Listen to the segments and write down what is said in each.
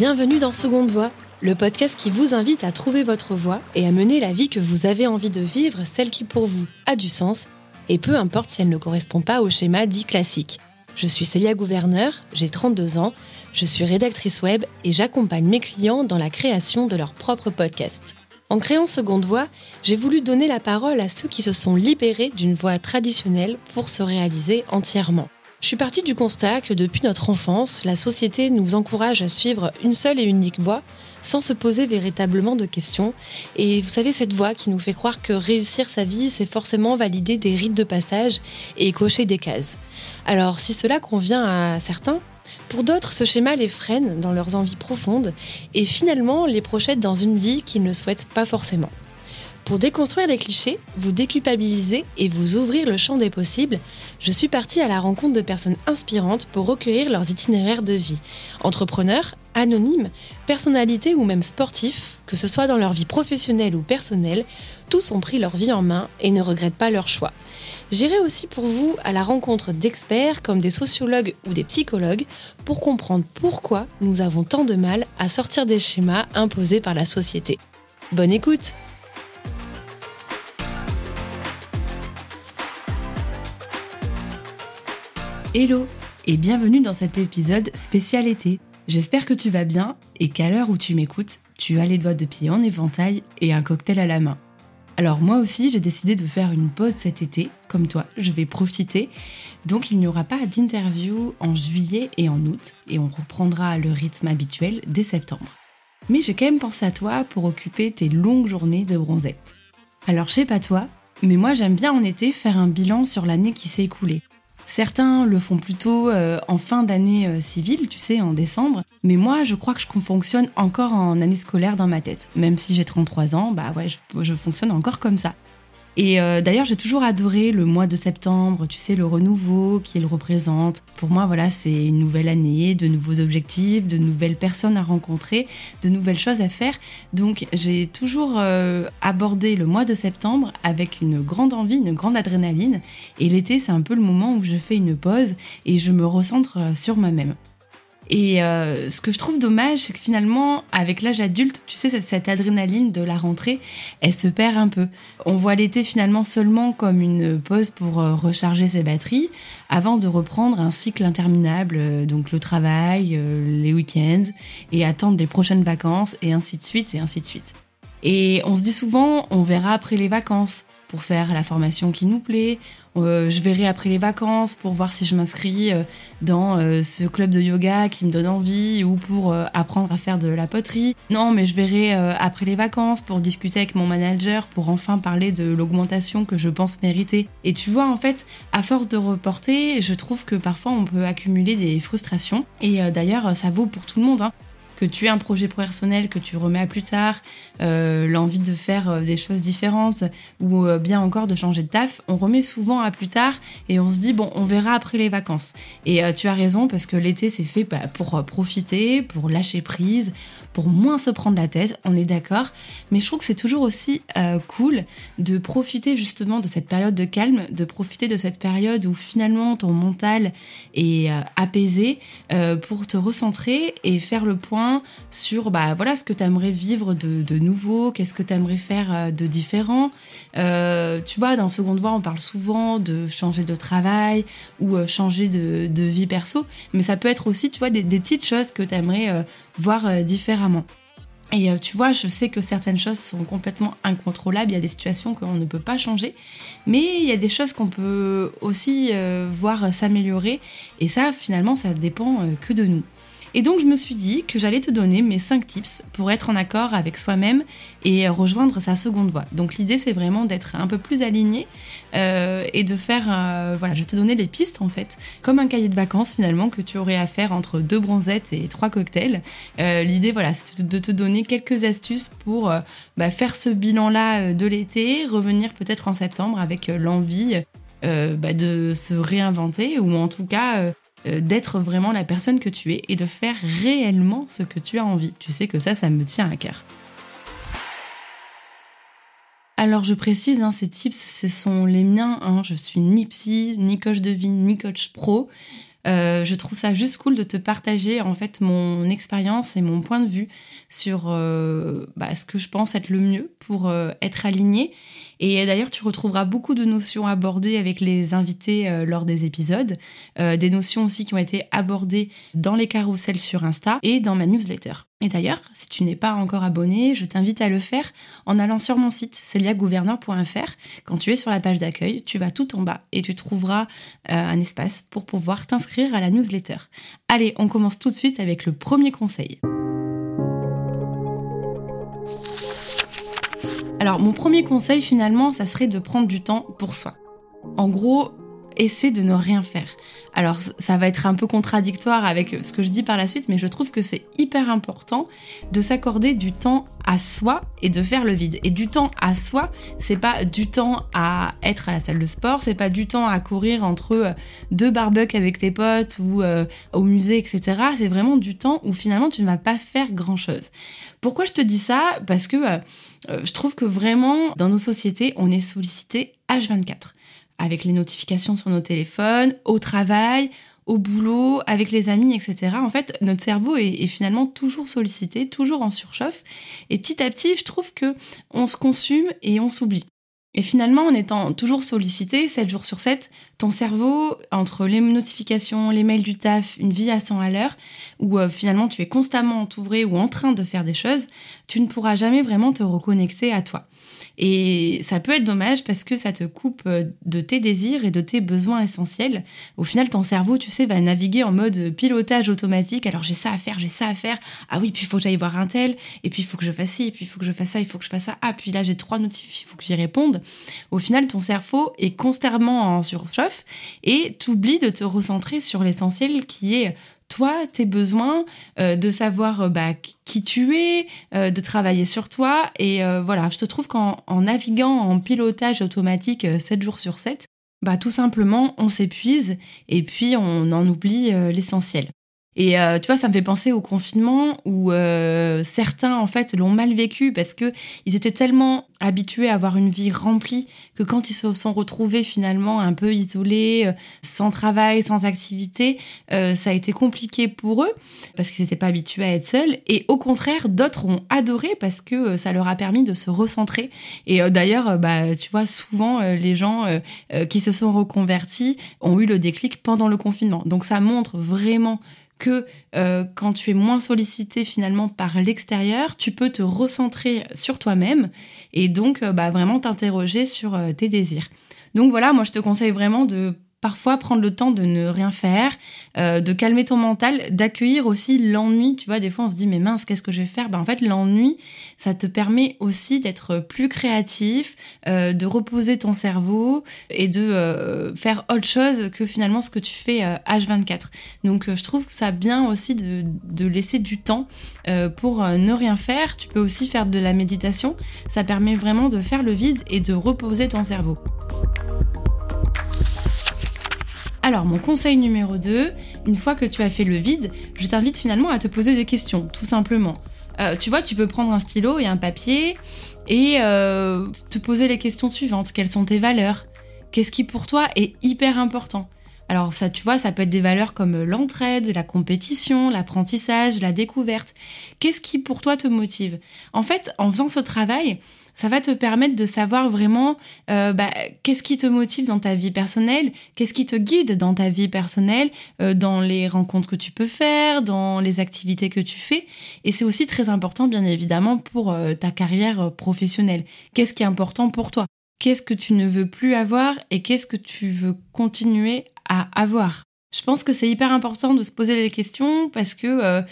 Bienvenue dans Seconde Voix, le podcast qui vous invite à trouver votre voie et à mener la vie que vous avez envie de vivre, celle qui pour vous a du sens, et peu importe si elle ne correspond pas au schéma dit classique. Je suis Célia Gouverneur, j'ai 32 ans, je suis rédactrice web et j'accompagne mes clients dans la création de leur propre podcast. En créant Seconde Voix, j'ai voulu donner la parole à ceux qui se sont libérés d'une voie traditionnelle pour se réaliser entièrement. Je suis partie du constat que depuis notre enfance, la société nous encourage à suivre une seule et unique voie sans se poser véritablement de questions. Et vous savez, cette voie qui nous fait croire que réussir sa vie, c'est forcément valider des rites de passage et cocher des cases. Alors, si cela convient à certains, pour d'autres, ce schéma les freine dans leurs envies profondes et finalement les projette dans une vie qu'ils ne souhaitent pas forcément. Pour déconstruire les clichés, vous déculpabiliser et vous ouvrir le champ des possibles, je suis partie à la rencontre de personnes inspirantes pour recueillir leurs itinéraires de vie. Entrepreneurs, anonymes, personnalités ou même sportifs, que ce soit dans leur vie professionnelle ou personnelle, tous ont pris leur vie en main et ne regrettent pas leur choix. J'irai aussi pour vous à la rencontre d'experts comme des sociologues ou des psychologues pour comprendre pourquoi nous avons tant de mal à sortir des schémas imposés par la société. Bonne écoute Hello et bienvenue dans cet épisode spécial été. J'espère que tu vas bien et qu'à l'heure où tu m'écoutes, tu as les doigts de pied en éventail et un cocktail à la main. Alors moi aussi, j'ai décidé de faire une pause cet été, comme toi, je vais profiter. Donc il n'y aura pas d'interview en juillet et en août, et on reprendra le rythme habituel dès septembre. Mais j'ai quand même pensé à toi pour occuper tes longues journées de bronzette. Alors je sais pas toi, mais moi j'aime bien en été faire un bilan sur l'année qui s'est écoulée. Certains le font plutôt euh, en fin d'année euh, civile, tu sais, en décembre. Mais moi, je crois que je fonctionne encore en année scolaire dans ma tête. Même si j'ai 33 ans, bah ouais, je fonctionne encore comme ça. Et euh, d'ailleurs, j'ai toujours adoré le mois de septembre, tu sais, le renouveau qu'il représente. Pour moi, voilà, c'est une nouvelle année, de nouveaux objectifs, de nouvelles personnes à rencontrer, de nouvelles choses à faire. Donc, j'ai toujours euh, abordé le mois de septembre avec une grande envie, une grande adrénaline. Et l'été, c'est un peu le moment où je fais une pause et je me recentre euh, sur moi-même. Et euh, ce que je trouve dommage, c'est que finalement, avec l'âge adulte, tu sais, cette, adrénaline de la rentrée, elle se perd un peu. On voit l'été finalement seulement comme une pause pour euh, recharger ses batteries, avant de reprendre un cycle interminable, euh, donc le travail, les week-ends, et attendre les prochaines vacances, et ainsi de suite, et ainsi de suite. Et on se dit souvent, on verra après les vacances pour faire la formation qui nous plaît. Euh, je verrai après les vacances pour voir si je m'inscris euh, dans euh, ce club de yoga qui me donne envie ou pour apprendre à faire de la poterie. Non, mais je verrai après les vacances pour discuter avec mon manager pour enfin parler de l'augmentation que je pense mériter. Et tu vois, en fait, à force de reporter, je trouve que parfois on peut accumuler des frustrations. Et d'ailleurs, ça vaut pour tout le monde. Hein que tu aies un projet personnel que tu remets à plus tard, euh, l'envie de faire euh, des choses différentes ou euh, bien encore de changer de taf, on remet souvent à plus tard et on se dit bon, on verra après les vacances. Et tu as raison parce que l'été c'est fait bah, pour profiter, pour lâcher prise, pour moins se prendre la tête, on est d'accord. Mais je trouve que c'est toujours aussi cool de profiter justement de cette période de calme, de profiter de cette période où finalement ton mental est apaisé pour te recentrer et faire le point sur bah, voilà, ce que tu aimerais vivre de, nouveau, qu'est-ce que tu aimerais faire euh, de différent. Euh, tu vois, dans Seconde Voix, on parle souvent de changer de travail ou euh, changer de, vie perso, mais ça peut être aussi, tu vois, des, petites choses que tu aimerais voir différemment. Et tu vois, je sais que certaines choses sont complètement incontrôlables, il y a des situations qu'on ne peut pas changer, mais il y a des choses qu'on peut aussi voir s'améliorer, et ça, finalement, ça dépend que de nous. Et donc je me suis dit que j'allais te donner mes 5 tips pour être en accord avec soi-même et rejoindre sa seconde voie. Donc l'idée c'est vraiment d'être un peu plus aligné euh, et de faire, euh, voilà, je te donner les pistes en fait, comme un cahier de vacances finalement que tu aurais à faire entre deux bronzettes et trois cocktails. Euh, l'idée voilà, c'est de te donner quelques astuces pour bah, faire ce bilan-là de l'été, revenir peut-être en septembre avec l'envie bah, de se réinventer ou en tout cas d'être vraiment la personne que tu es et de faire réellement ce que tu as envie. Tu sais que ça, ça me tient à cœur. Alors je précise, hein, ces tips, ce sont les miens. Hein. Je suis ni psy, ni coach de vie, ni coach pro. Euh, je trouve ça juste cool de te partager en fait mon expérience et mon point de vue sur euh, bah, ce que je pense être le mieux pour euh, être aligné. Et d'ailleurs, tu retrouveras beaucoup de notions abordées avec les invités lors des épisodes, des notions aussi qui ont été abordées dans les carousels sur Insta et dans ma newsletter. Et d'ailleurs, si tu n'es pas encore abonné, je t'invite à le faire en allant sur mon site celiagouverneur.fr. Quand tu es sur la page d'accueil, tu vas tout en bas et tu trouveras euh, un espace pour pouvoir t'inscrire à la newsletter. Allez, on commence tout de suite avec le premier conseil. Alors, mon premier conseil finalement, ça serait de prendre du temps pour soi. En gros, essaie de ne rien faire. Alors ça va être un peu contradictoire avec ce que je dis par la suite, mais je trouve que c'est hyper important de s'accorder du temps à soi et de faire le vide. Et du temps à soi, c'est pas du temps à être à la salle de sport, c'est pas du temps à courir entre euh, deux barbecues avec tes potes ou euh, au musée, etc. C'est vraiment du temps où finalement tu ne vas pas faire grand chose. Pourquoi je te dis ça? Parce que euh, je trouve que vraiment dans nos sociétés, on est sollicité H24 avec les notifications sur nos téléphones, au travail, au boulot, avec les amis, etc. En fait, notre cerveau est, finalement toujours sollicité, toujours en surchauffe. Et petit à petit, je trouve que on se consume et on s'oublie. Et finalement, en étant toujours sollicité, 7 jours sur 7, ton cerveau, entre les notifications, les mails du taf, une vie à 100 à l'heure, où euh, finalement tu es constamment entouré ou en train de faire des choses, tu ne pourras jamais vraiment te reconnecter à toi. Et ça peut être dommage parce que ça te coupe euh, de tes désirs et de tes besoins essentiels. Au final, ton cerveau, tu sais, va naviguer en mode pilotage automatique. Alors j'ai ça à faire, j'ai ça à faire. Ah oui, puis il faut que j'aille voir un tel. Et puis il faut que je fasse ci, et puis il faut que je fasse ça, il faut que je fasse ça. Ah, puis là j'ai trois notifs, il faut que j'y réponde. Au final, ton cerveau est constamment en surchauffe et t'oublies de te recentrer sur l'essentiel qui est toi, tes besoins, euh, de savoir euh, bah, qui tu es, euh, de travailler sur toi. Et voilà, je te trouve qu'en naviguant en pilotage automatique 7 jours sur 7, bah, tout simplement, on s'épuise et puis on en oublie l'essentiel. Et euh, tu vois, ça me fait penser au confinement où euh, certains en fait l'ont mal vécu parce que ils étaient tellement habitués à avoir une vie remplie que quand ils se sont retrouvés finalement un peu isolés, euh, sans travail, sans activité, ça a été compliqué pour eux parce qu'ils n'étaient pas habitués à être seuls. Et au contraire, d'autres ont adoré parce que ça leur a permis de se recentrer. Et d'ailleurs, bah tu vois, souvent les gens qui se sont reconvertis ont eu le déclic pendant le confinement. Donc ça montre vraiment que euh, quand tu es moins sollicité finalement par l'extérieur, tu peux te recentrer sur toi-même et donc euh, bah, vraiment t'interroger sur euh, tes désirs. Donc voilà, moi je te conseille vraiment de parfois prendre le temps de ne rien faire, euh, de calmer ton mental, d'accueillir aussi l'ennui. Tu vois, des fois on se dit mais mince, qu'est-ce que je vais faire? Ben, En fait, l'ennui, ça te permet aussi d'être plus créatif, euh, de reposer ton cerveau et de euh, faire autre chose que finalement ce que tu fais H24. Donc je trouve ça bien aussi de, de laisser du temps pour ne rien faire. Tu peux aussi faire de la méditation. Ça permet vraiment de faire le vide et de reposer ton cerveau. Alors, mon conseil numéro 2, une fois que tu as fait le vide, je t'invite finalement à te poser des questions, tout simplement. Euh, tu vois, tu peux prendre un stylo et un papier et euh, te poser les questions suivantes. Quelles sont tes valeurs? Qu'est-ce qui pour toi est hyper important? Alors ça, tu vois, ça peut être des valeurs comme l'entraide, la compétition, l'apprentissage, la découverte. Qu'est-ce qui pour toi te motive? En fait, en faisant ce travail, ça va te permettre de savoir vraiment euh, bah, qu'est-ce qui te motive dans ta vie personnelle, qu'est-ce qui te guide dans ta vie personnelle, euh, dans les rencontres que tu peux faire, dans les activités que tu fais. Et c'est aussi très important, bien évidemment, pour euh, ta carrière professionnelle. Qu'est-ce qui est important pour toi? Qu'est-ce que tu ne veux plus avoir et qu'est-ce que tu veux continuer à avoir? Je pense que c'est hyper important de se poser des questions parce que euh,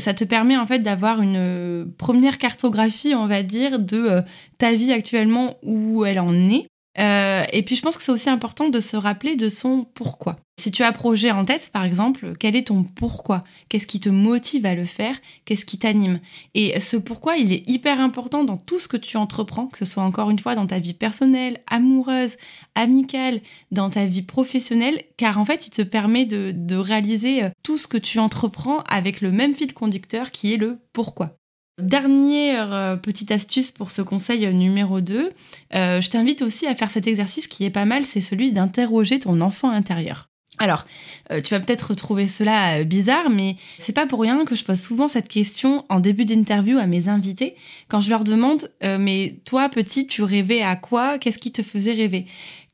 ça te permet en fait d'avoir une euh, première cartographie, on va dire, de euh, ta vie actuellement où elle en est euh, et puis je pense que c'est aussi important de se rappeler de son pourquoi. Si tu as un projet en tête, par exemple, quel est ton pourquoi? Qu'est-ce qui te motive à le faire? Qu'est-ce qui t'anime? Et ce pourquoi, il est hyper important dans tout ce que tu entreprends, que ce soit encore une fois dans ta vie personnelle, amoureuse, amicale, dans ta vie professionnelle, car en fait, il te permet de, de réaliser euh, tout ce que tu entreprends avec le même fil conducteur qui est le pourquoi. Dernière euh, petite astuce pour ce conseil numéro 2, euh, je t'invite aussi à faire cet exercice qui est pas mal, c'est celui d'interroger ton enfant intérieur. Alors, euh, tu vas peut-être trouver cela bizarre, mais c'est pas pour rien que je pose souvent cette question en début d'interview à mes invités, quand je leur demande Mais toi, petit, tu rêvais à quoi? Qu'est-ce qui te faisait rêver?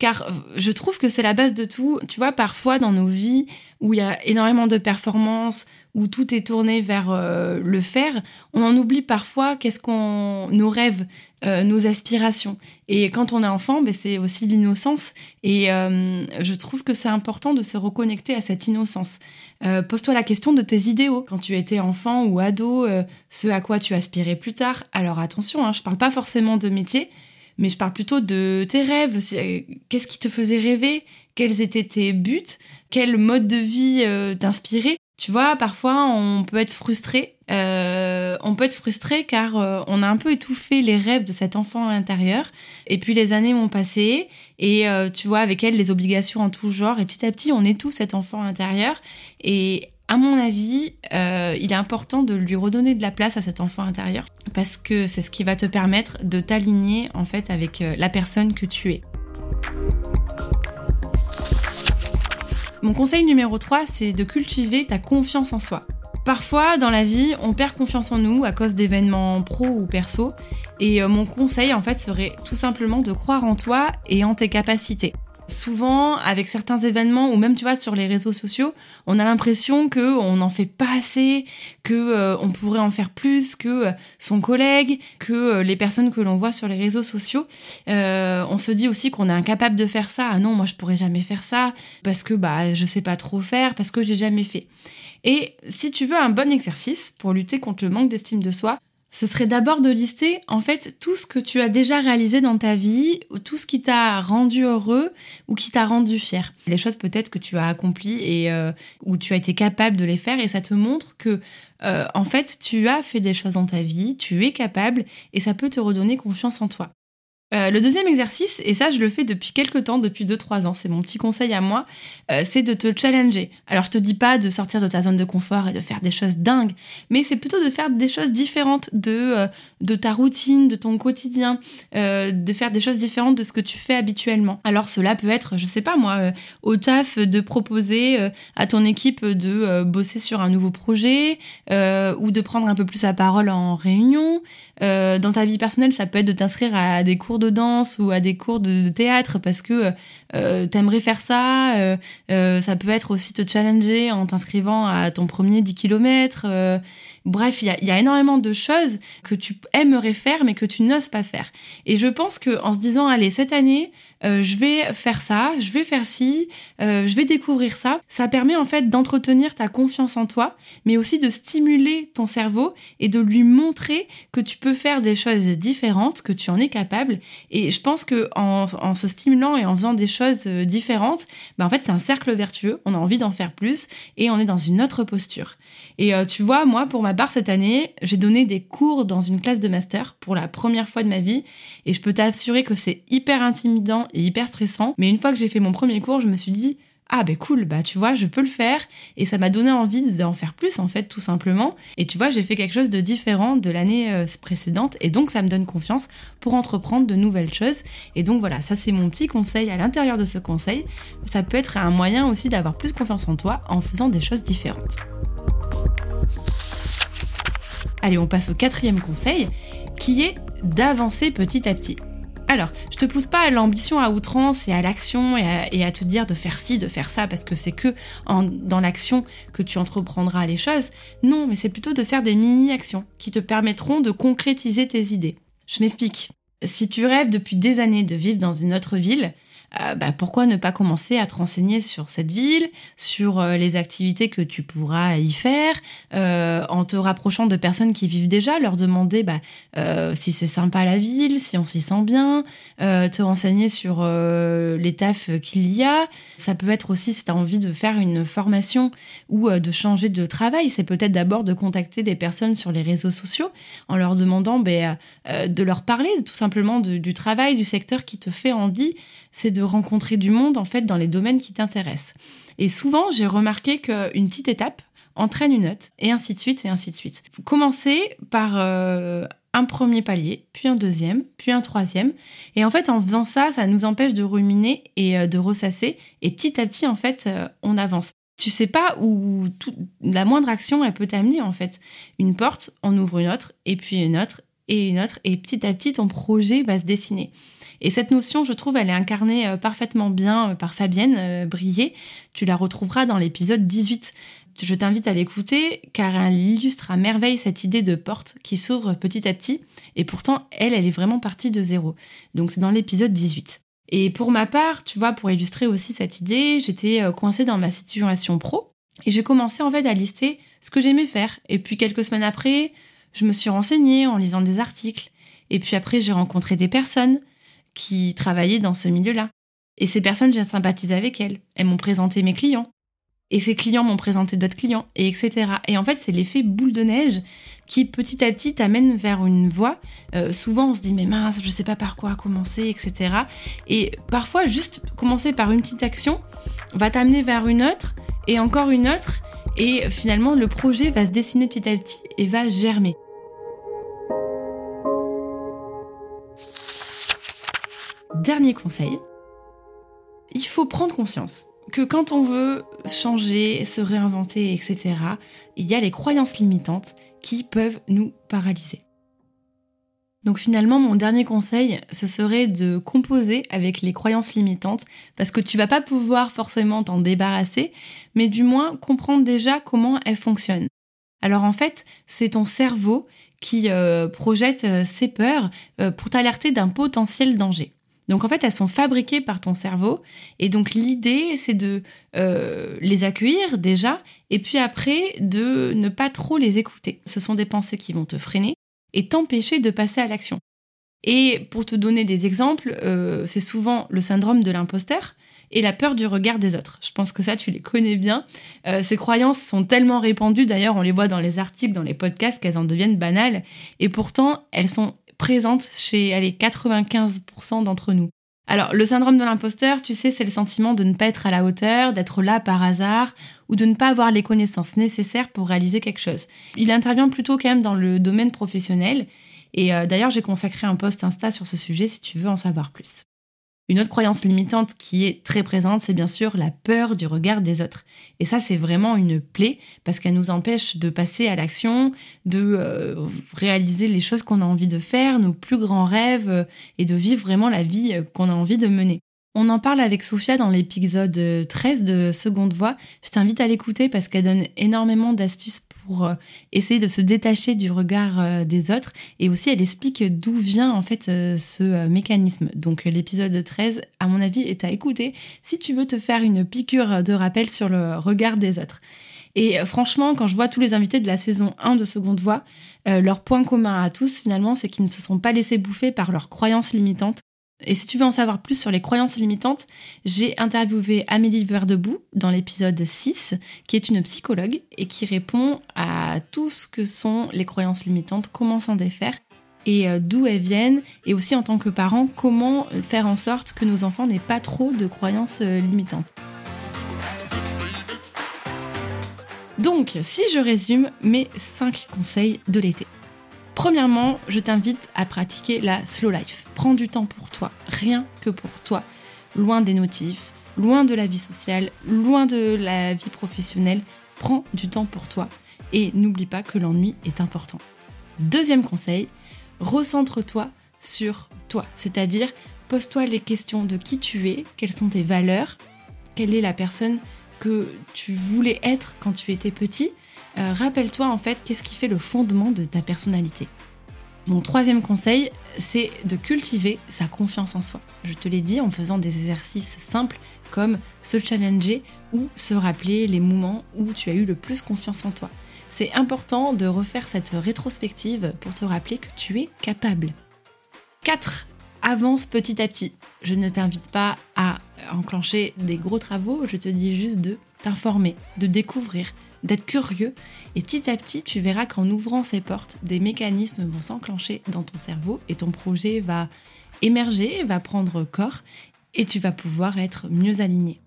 Car je trouve que c'est la base de tout. Tu vois, parfois dans nos vies où il y a énormément de performances, où tout est tourné vers le faire, on en oublie parfois qu'est-ce qu'on nos rêves, nos aspirations. Et quand on est enfant, ben, c'est aussi l'innocence. Et je trouve que c'est important de se reconnecter à cette innocence. Euh, pose-toi la question de tes idéaux. Quand tu étais enfant ou ado, euh, ce à quoi tu aspirais plus tard. Alors attention, hein, je parle pas forcément de métier, mais je parle plutôt de tes rêves. Euh, qu'est-ce qui te faisait rêver? Quels étaient tes buts? Quel mode de vie t'inspirait? Tu vois, parfois on peut être frustré. Euh, on peut être frustré car euh, on a un peu étouffé les rêves de cet enfant intérieur. Et puis les années ont passé et euh, tu vois avec elles les obligations en tout genre. Et petit à petit on étouffe cet enfant intérieur. Et à mon avis, il est important de lui redonner de la place à cet enfant intérieur parce que c'est ce qui va te permettre de t'aligner en fait avec la personne que tu es. Mon conseil numéro 3, c'est de cultiver ta confiance en soi. Parfois, dans la vie, on perd confiance en nous à cause d'événements pro ou perso. Et euh, mon conseil, en fait, serait tout simplement de croire en toi et en tes capacités. Souvent, avec certains événements ou même tu vois sur les réseaux sociaux, on a l'impression que on n'en fait pas assez, que euh, on pourrait en faire plus que euh, son collègue, que euh, les personnes que l'on voit sur les réseaux sociaux. on se dit aussi qu'on est incapable de faire ça. Ah non, moi je pourrais jamais faire ça parce que bah je sais pas trop faire, parce que j'ai jamais fait. Et si tu veux un bon exercice pour lutter contre le manque d'estime de soi, ce serait d'abord de lister en fait tout ce que tu as déjà réalisé dans ta vie, ou tout ce qui t'a rendu heureux ou qui t'a rendu fier. Les choses peut-être que tu as accomplies et euh, où tu as été capable de les faire et ça te montre que euh, en fait tu as fait des choses dans ta vie, tu es capable et ça peut te redonner confiance en toi. Euh, le deuxième exercice, et ça je le fais depuis quelques temps, depuis 2-3 ans, c'est mon petit conseil à moi, euh, c'est de te challenger. Alors je te dis pas de sortir de ta zone de confort et de faire des choses dingues, mais c'est plutôt de faire des choses différentes de, euh, ta routine, de ton quotidien, de faire des choses différentes de ce que tu fais habituellement. Alors cela peut être, je sais pas moi, au taf de proposer à ton équipe de bosser sur un nouveau projet ou de prendre un peu plus la parole en réunion. dans ta vie personnelle, ça peut être de t'inscrire à des cours danse ou à des cours de, théâtre parce que euh, t'aimerais faire ça. Euh, euh, ça peut être aussi te challenger en t'inscrivant à ton premier 10 km. Bref, il y a, énormément de choses que tu aimerais faire mais que tu n'oses pas faire. Et je pense que en se disant allez cette année, euh, je vais faire ça, je vais faire ci, euh, je vais découvrir ça, ça permet en fait d'entretenir ta confiance en toi, mais aussi de stimuler ton cerveau et de lui montrer que tu peux faire des choses différentes, que tu en es capable. Et je pense que en, se stimulant et en faisant des choses euh, différentes, bah en fait c'est un cercle vertueux. On a envie d'en faire plus et on est dans une autre posture. Et tu vois, moi pour ma part, cette année, j'ai donné des cours dans une classe de master pour la première fois de ma vie et je peux t'assurer que c'est hyper intimidant et hyper stressant. Mais une fois que j'ai fait mon premier cours, je me suis dit ah ben cool, bah tu vois, je peux le faire et ça m'a donné envie d'en faire plus en fait tout simplement. Et tu vois, j'ai fait quelque chose de différent de l'année euh, précédente et donc ça me donne confiance pour entreprendre de nouvelles choses. Et donc voilà, ça c'est mon petit conseil à l'intérieur de ce conseil. Ça peut être un moyen aussi d'avoir plus confiance en toi en faisant des choses différentes. Allez, on passe au quatrième conseil, qui est d'avancer petit à petit. Alors, je te pousse pas à l'ambition à outrance et à l'action et, à, te dire de faire ci, de faire ça, parce que c'est que dans l'action que tu entreprendras les choses. Non, mais c'est plutôt de faire des mini-actions qui te permettront de concrétiser tes idées. Je m'explique. Si tu rêves depuis des années de vivre dans une autre ville, euh, bah, pourquoi ne pas commencer à te renseigner sur cette ville, sur euh, les activités que tu pourras y faire, euh, en te rapprochant de personnes qui vivent déjà, leur demander bah, si c'est sympa la ville, si on s'y sent bien, te renseigner sur les tafs qu'il y a. Ça peut être aussi si tu as envie de faire une formation ou de changer de travail, c'est peut-être d'abord de contacter des personnes sur les réseaux sociaux en leur demandant bah, de leur parler tout simplement du travail, du secteur qui te fait envie. C'est de rencontrer du monde en fait dans les domaines qui t'intéressent. Et souvent, j'ai remarqué qu'une petite étape entraîne une autre, et ainsi de suite, et ainsi de suite. Commencez par euh, un premier palier, puis un deuxième, puis un troisième. Et en fait, en faisant ça, ça nous empêche de ruminer et euh, de ressasser. Et petit à petit, en fait, euh, on avance. Tu sais pas où la moindre action, elle peut t'amener, en fait. Une porte, on ouvre une autre, et puis une autre, et une autre. Et petit à petit, ton projet va se dessiner. Et cette notion, je trouve, elle est incarnée euh, parfaitement bien par Fabienne Brier. Tu la retrouveras dans l'épisode 18 je t'invite à l'écouter car elle illustre à merveille cette idée de porte qui s'ouvre petit à petit et pourtant elle, elle est vraiment partie de zéro. Donc c'est dans l'épisode 18. Et pour ma part, tu vois, pour illustrer aussi cette idée, j'étais euh, coincée dans ma situation pro et j'ai commencé en fait à lister ce que j'aimais faire. Et puis quelques semaines après, je me suis renseignée en lisant des articles. Et puis après, j'ai rencontré des personnes qui travaillaient dans ce milieu-là. Et ces personnes, j'ai sympathisé avec elles. Elles m'ont présenté mes clients. Et ces clients m'ont présenté d'autres clients, et etc. Et en fait, c'est l'effet boule de neige qui petit à petit t'amène vers une voie. Euh, souvent, on se dit mais mince, je sais pas par quoi commencer, etc. Et parfois, juste commencer par une petite action va t'amener vers une autre, et encore une autre, et finalement, le projet va se dessiner petit à petit et va germer. Dernier conseil, il faut prendre conscience que quand on veut changer, se réinventer, etc., il y a les croyances limitantes qui peuvent nous paralyser. Donc finalement, mon dernier conseil, ce serait de composer avec les croyances limitantes, parce que tu vas pas pouvoir forcément t'en débarrasser, mais du moins comprendre déjà comment elles fonctionnent. Alors en fait, c'est ton cerveau qui euh, projette euh, ses peurs euh, pour t'alerter d'un potentiel danger. Donc en fait, elles sont fabriquées par ton cerveau. Et donc l'idée, c'est de euh, les accueillir déjà, et puis après, de ne pas trop les écouter. Ce sont des pensées qui vont te freiner et t'empêcher de passer à l'action. Et pour te donner des exemples, euh, c'est souvent le syndrome de l'imposteur et la peur du regard des autres. Je pense que ça, tu les connais bien. Euh, ces croyances sont tellement répandues, d'ailleurs, on les voit dans les articles, dans les podcasts, qu'elles en deviennent banales. Et pourtant, elles sont présente chez allez, 95% d'entre nous. Alors, le syndrome de l'imposteur, tu sais, c'est le sentiment de ne pas être à la hauteur, d'être là par hasard, ou de ne pas avoir les connaissances nécessaires pour réaliser quelque chose. Il intervient plutôt quand même dans le domaine professionnel, et euh, d'ailleurs, j'ai consacré un post Insta sur ce sujet si tu veux en savoir plus. Une autre croyance limitante qui est très présente, c'est bien sûr la peur du regard des autres. Et ça, c'est vraiment une plaie parce qu'elle nous empêche de passer à l'action, de euh, réaliser les choses qu'on a envie de faire, nos plus grands rêves euh, et de vivre vraiment la vie euh, qu'on a envie de mener. On en parle avec Sophia dans l'épisode 13 de Seconde Voix. Je t'invite à l'écouter parce qu'elle donne énormément d'astuces pour euh, essayer de se détacher du regard euh, des autres. Et aussi, elle explique d'où vient en fait euh, ce mécanisme. Donc l'épisode 13, à mon avis, est à écouter si tu veux te faire une piqûre de rappel sur le regard des autres. Et franchement, quand je vois tous les invités de la saison 1 de Seconde Voix, leur point commun à tous, finalement, c'est qu'ils ne se sont pas laissés bouffer par leurs croyances limitantes et si tu veux en savoir plus sur les croyances limitantes, j'ai interviewé Amélie Verdebout dans l'épisode 6, qui est une psychologue et qui répond à tout ce que sont les croyances limitantes, comment s'en défaire et euh, d'où elles viennent, et aussi en tant que parent, comment faire en sorte que nos enfants n'aient pas trop de croyances euh, limitantes. Donc, si je résume mes 5 conseils de l'été. Premièrement, je t'invite à pratiquer la slow life. Prends du temps pour toi, rien que pour toi, loin des notifs, loin de la vie sociale, loin de la vie professionnelle. Prends du temps pour toi et n'oublie pas que l'ennui est important. Deuxième conseil, recentre-toi sur toi, c'est-à-dire pose-toi les questions de qui tu es, quelles sont tes valeurs, quelle est la personne que tu voulais être quand tu étais petit euh, rappelle-toi en fait qu'est-ce qui fait le fondement de ta personnalité. Mon troisième conseil, c'est de cultiver sa confiance en soi. Je te l'ai dit en faisant des exercices simples comme se challenger ou se rappeler les moments où tu as eu le plus confiance en toi. C'est important de refaire cette rétrospective pour te rappeler que tu es capable. 4. Avance petit à petit. Je ne t'invite pas à enclencher des gros travaux, je te dis juste de t'informer, de découvrir, d'être curieux. Et petit à petit, tu verras qu'en ouvrant ces portes, des mécanismes vont s'enclencher dans ton cerveau et ton projet va émerger, va prendre corps et tu vas pouvoir être mieux aligné.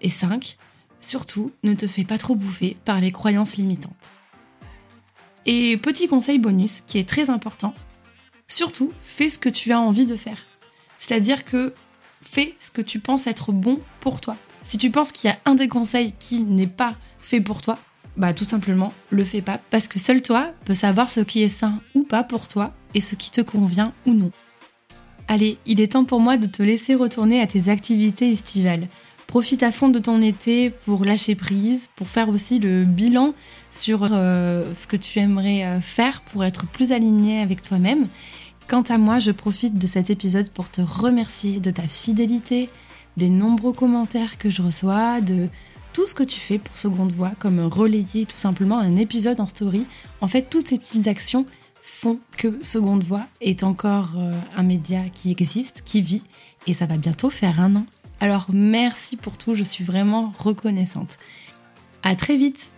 Et 5. surtout, ne te fais pas trop bouffer par les croyances limitantes. Et petit conseil bonus qui est très important, surtout fais ce que tu as envie de faire. C'est-à-dire que fais ce que tu penses être bon pour toi. Si tu penses qu'il y a un des conseils qui n'est pas fait pour toi, bah tout simplement le fais pas parce que seul toi peux savoir ce qui est sain ou pas pour toi et ce qui te convient ou non. Allez, il est temps pour moi de te laisser retourner à tes activités estivales. Profite à fond de ton été pour lâcher prise, pour faire aussi le bilan sur euh, ce que tu aimerais euh, faire pour être plus aligné avec toi-même. Quant à moi, je profite de cet épisode pour te remercier de ta fidélité, des nombreux commentaires que je reçois, de tout ce que tu fais pour Seconde Voix, comme relayer tout simplement un épisode en story. En fait, toutes ces petites actions font que Seconde Voix est encore euh, un média qui existe, qui vit, et ça va bientôt faire un an. Alors merci pour tout, je suis vraiment reconnaissante. À très vite